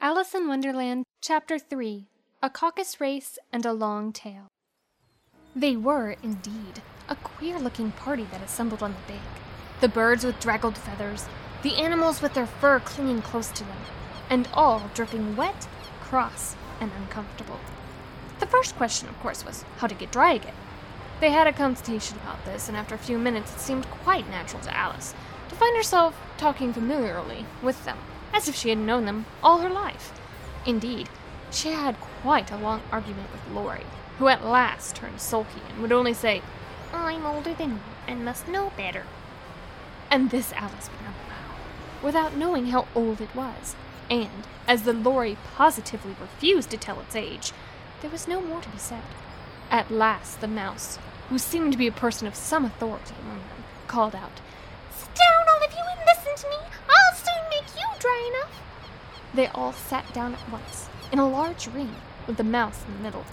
Alice in Wonderland, Chapter 3 A Caucus Race and a Long Tail. They were, indeed, a queer looking party that assembled on the bank. The birds with draggled feathers, the animals with their fur clinging close to them, and all dripping wet, cross, and uncomfortable. The first question, of course, was how to get dry again. They had a consultation about this, and after a few minutes it seemed quite natural to Alice to find herself talking familiarly with them, as if she had known them all her life. Indeed, she had quite a long argument with Lory, who at last turned sulky and would only say, I'm older than you and must know better. And this Alice would not allow, without knowing how old it was. And, as the Lory positively refused to tell its age, there was no more to be said. At last, the mouse, who seemed to be a person of some authority among them, called out, Sit down, all of you, and listen to me. I'll soon make you dry enough. They all sat down at once, in a large ring, with the mouse in the middle.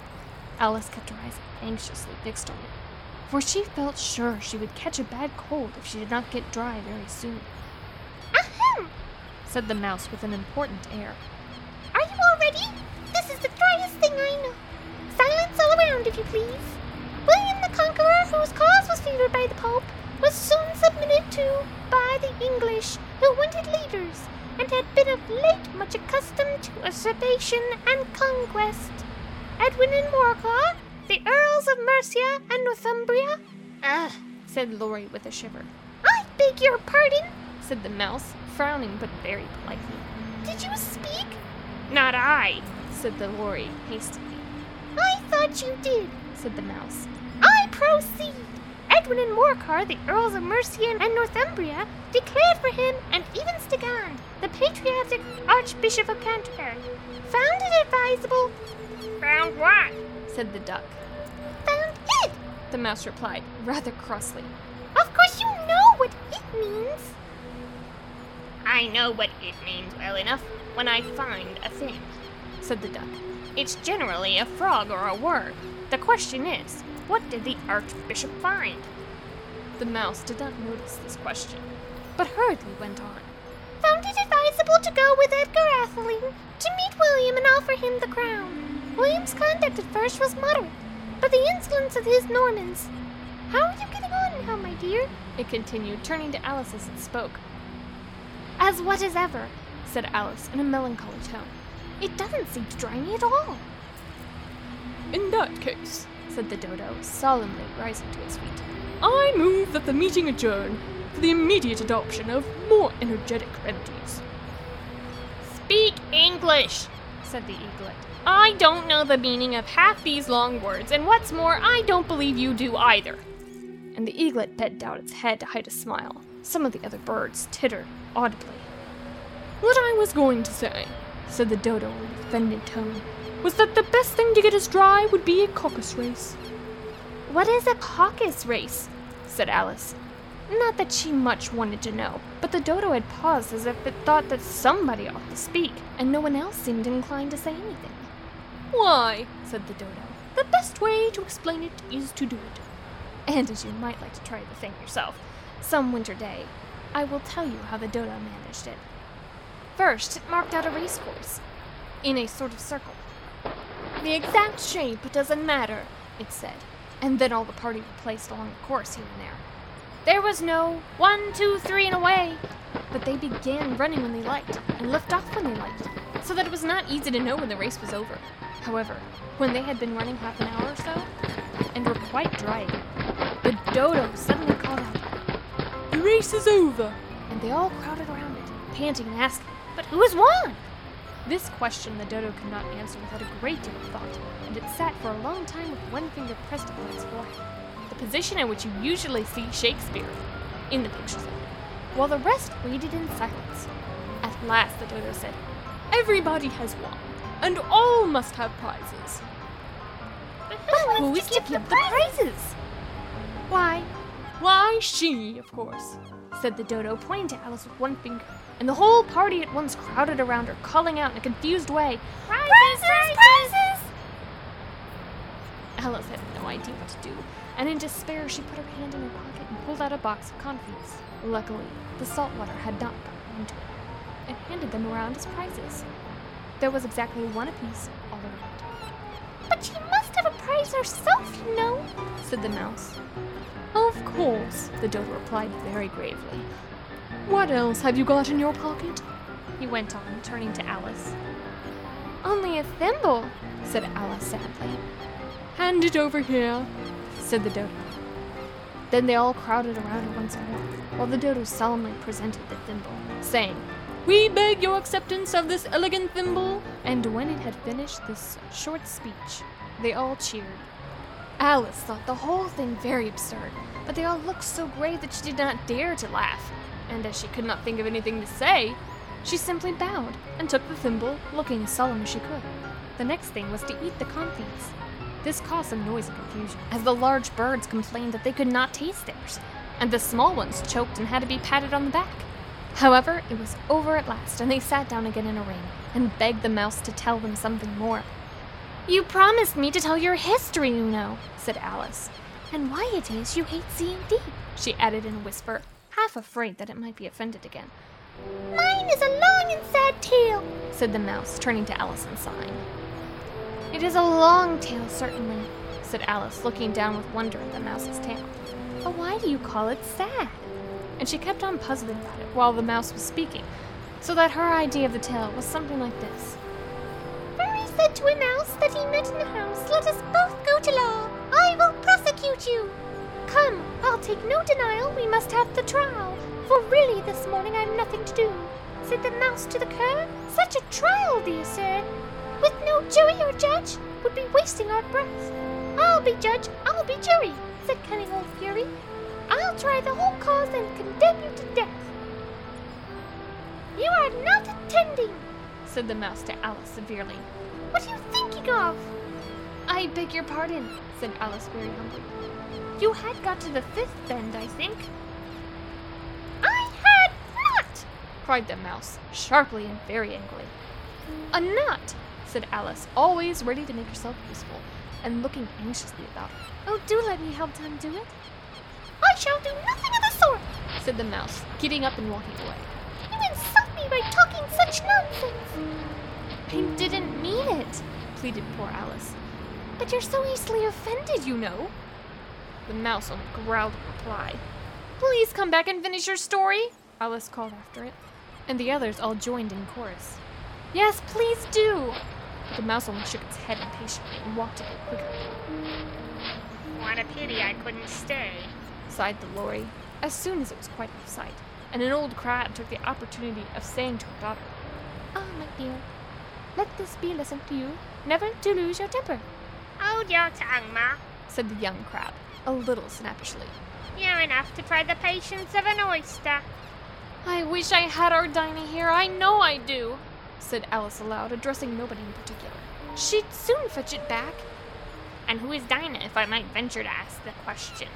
Alice kept her eyes anxiously fixed on it, for she felt sure she would catch a bad cold if she did not get dry very soon. Ahem! said the mouse with an important air. Are you all ready? This is the driest thing I know. Silence all around, if you please. William the Conqueror, whose cause was favored by the Pope, was soon submitted to by the English, who wanted leaders, and had been of late much accustomed to usurpation and conquest. Edwin and Morcar, the Earls of Mercia and Northumbria. Ah, said Lory with a shiver. I beg your pardon. Said the mouse, frowning but very politely. Did you speak? Not I, said the Lory hastily. I thought you did. Said the mouse. I proceed. Edwin and Morcar, the Earls of Mercia and Northumbria, declared for him and even Stigand, the patriotic Archbishop of Canterbury, found it advisable. Found what? said the duck. Found it. The mouse replied, rather crossly. Of course you know what it means. I know what it means well enough when I find a thing, said the duck. It's generally a frog or a worm. The question is, what did the Archbishop find? The mouse did not notice this question, but hurriedly went on. Found it advisable to go with Edgar Atheling to meet William and offer him the crown. William's conduct at first was moderate, but the insolence of his Normans. How are you getting on now, my dear? It continued, turning to Alice as it spoke. As what as ever, said Alice in a melancholy tone. It doesn't seem to dry me at all. In that case, said the dodo, solemnly rising to his feet, I move that the meeting adjourn for the immediate adoption of more energetic remedies. Speak English, said the eaglet. I don't know the meaning of half these long words, and what's more, I don't believe you do either. And the eaglet bent down its head to hide a smile. Some of the other birds tittered audibly. What I was going to say, said the dodo in an offended tone, was that the best thing to get us dry would be a caucus race. What is a caucus race? said Alice. Not that she much wanted to know, but the dodo had paused as if it thought that somebody ought to speak, and no one else seemed inclined to say anything. Why, said the dodo, the best way to explain it is to do it. And as you might like to try the thing yourself, some winter day, I will tell you how the dodo managed it. First, it marked out a race course, in a sort of circle. The exact shape doesn't matter, it said, and then all the party were placed along the course here and there. There was no one, two, three, and away, but they began running when they liked and left off when they liked, so that it was not easy to know when the race was over. However, when they had been running half an hour or so, and were quite dry the dodo suddenly called out, The race is over! And they all crowded around it, panting and asking, But who has won? This question the dodo could not answer without a great deal of thought, and it sat for a long time with one finger pressed upon its forehead, the position in which you usually see Shakespeare in the pictures while the rest waited in silence. At last the dodo said, Everybody has won, and all must have prizes. But who, has to give the the prizes? Why, Why, she, of course. said the dodo, pointing to Alice with one finger, and the whole party at once crowded around her, calling out in a confused way, Prizes, prizes, prizes! Alice had no idea what to do, and in despair she put her hand in her pocket and pulled out a box of comfits. Luckily, the salt water had not gotten into it, and handed them around as prizes. There was exactly one apiece all around. But she must have a prize herself, you know, said the mouse. Of course, the dodo replied very gravely. What else have you got in your pocket? He went on, turning to Alice. Only a thimble, said Alice sadly. Hand it over here, said the dodo. Then they all crowded around once more, while the dodo solemnly presented the thimble, saying, We beg your acceptance of this elegant thimble. And when it had finished this short speech, they all cheered. Alice thought the whole thing very absurd, but they all looked so grave that she did not dare to laugh. And as she could not think of anything to say, she simply bowed and took the thimble, looking as solemn as she could. The next thing was to eat the comfits. This caused some noise and confusion, as the large birds complained that they could not taste theirs, and the small ones choked and had to be patted on the back. However, it was over at last, and they sat down again in a ring and begged the mouse to tell them something more. You promised me to tell your history, you know, said Alice, and why it is you hate C&D, she added in a whisper, half afraid that it might be offended again. Mine is a long and sad tale, said the mouse, turning to Alice and sighing. It is a long tale, certainly, said Alice, looking down with wonder at the mouse's tail. But why do you call it sad? And she kept on puzzling about it while the mouse was speaking, so that her idea of the tale was something like this. Said to a mouse that he met in the house, Let us both go to law. I will prosecute you. Come, I'll take no denial, we must have the trial. For really this morning I've nothing to do. Said the mouse to the cur, Such a trial, dear sir, with no jury or judge, would be wasting our breath. I'll be judge, I'll be jury, said cunning old Fury. I'll try the whole cause and condemn you to death. You are not attending, said the mouse to Alice severely. What are you thinking of? I beg your pardon, said Alice very humbly. You had got to the fifth bend, I think. I had not, cried the mouse, sharply and very angrily. A knot, said Alice, always ready to make herself useful, and looking anxiously about her. Oh, do let me help Tom do it. I shall do nothing of the sort, said the mouse, getting up and walking away. You insult me by talking such nonsense. I didn't mean it, pleaded poor Alice. But you're so easily offended, you know. The mouse only growled in reply. Please come back and finish your story, Alice called after it, and the others all joined in chorus. Yes, please do. But the mouse only shook its head impatiently and walked a bit quicker. What a pity I couldn't stay, sighed the Lory, as soon as it was quite out of sight, and an old crab took the opportunity of saying to her daughter, Ah, oh, my dear, let this be a lesson to you, never to lose your temper. Hold your tongue, Ma, said the young crab, a little snappishly. You're enough to try the patience of an oyster. I wish I had our Dinah here, I know I do, said Alice aloud, addressing nobody in particular. She'd soon fetch it back. And who is Dinah, if I might venture to ask the question?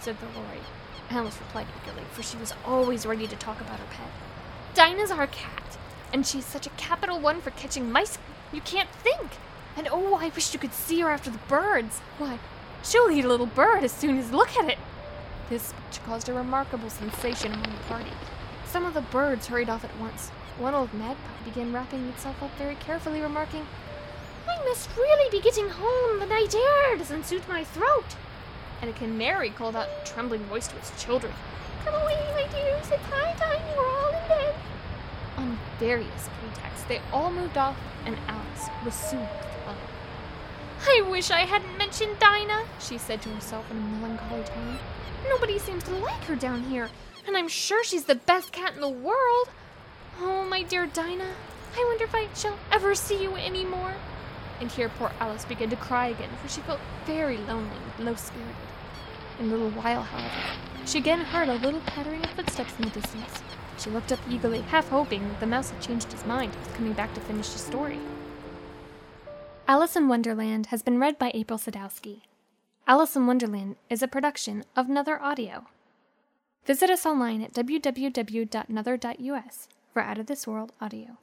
said the Lory. Alice replied eagerly, for she was always ready to talk about her pet. Dinah's our cat, and she's such a capital one for catching mice you can't think. And oh, I wish you could see her after the birds. Why, she'll eat a little bird as soon as look at it. This speech caused a remarkable sensation among the party. Some of the birds hurried off at once. One old magpie began wrapping itself up very carefully, remarking, I must really be getting home. The night air doesn't suit my throat. And a canary called out, in a trembling voice to its children, Come away, my dears. It's high time you were all in bed. On various pretexts, they all moved off, and Alice was soon alone. I wish I hadn't mentioned Dinah, she said to herself in a melancholy tone. Nobody seems to like her down here, and I'm sure she's the best cat in the world. Oh, my dear Dinah, I wonder if I shall ever see you any more. And here poor Alice began to cry again, for she felt very lonely and low spirited. In a little while, however, she again heard a little pattering of footsteps in the distance. She looked up eagerly, half hoping that the mouse had changed his mind and was coming back to finish the story. Alice in Wonderland has been read by April Sadowski. Alice in Wonderland is a production of Nother Audio. Visit us online at www.nother.us for Out of This World audio.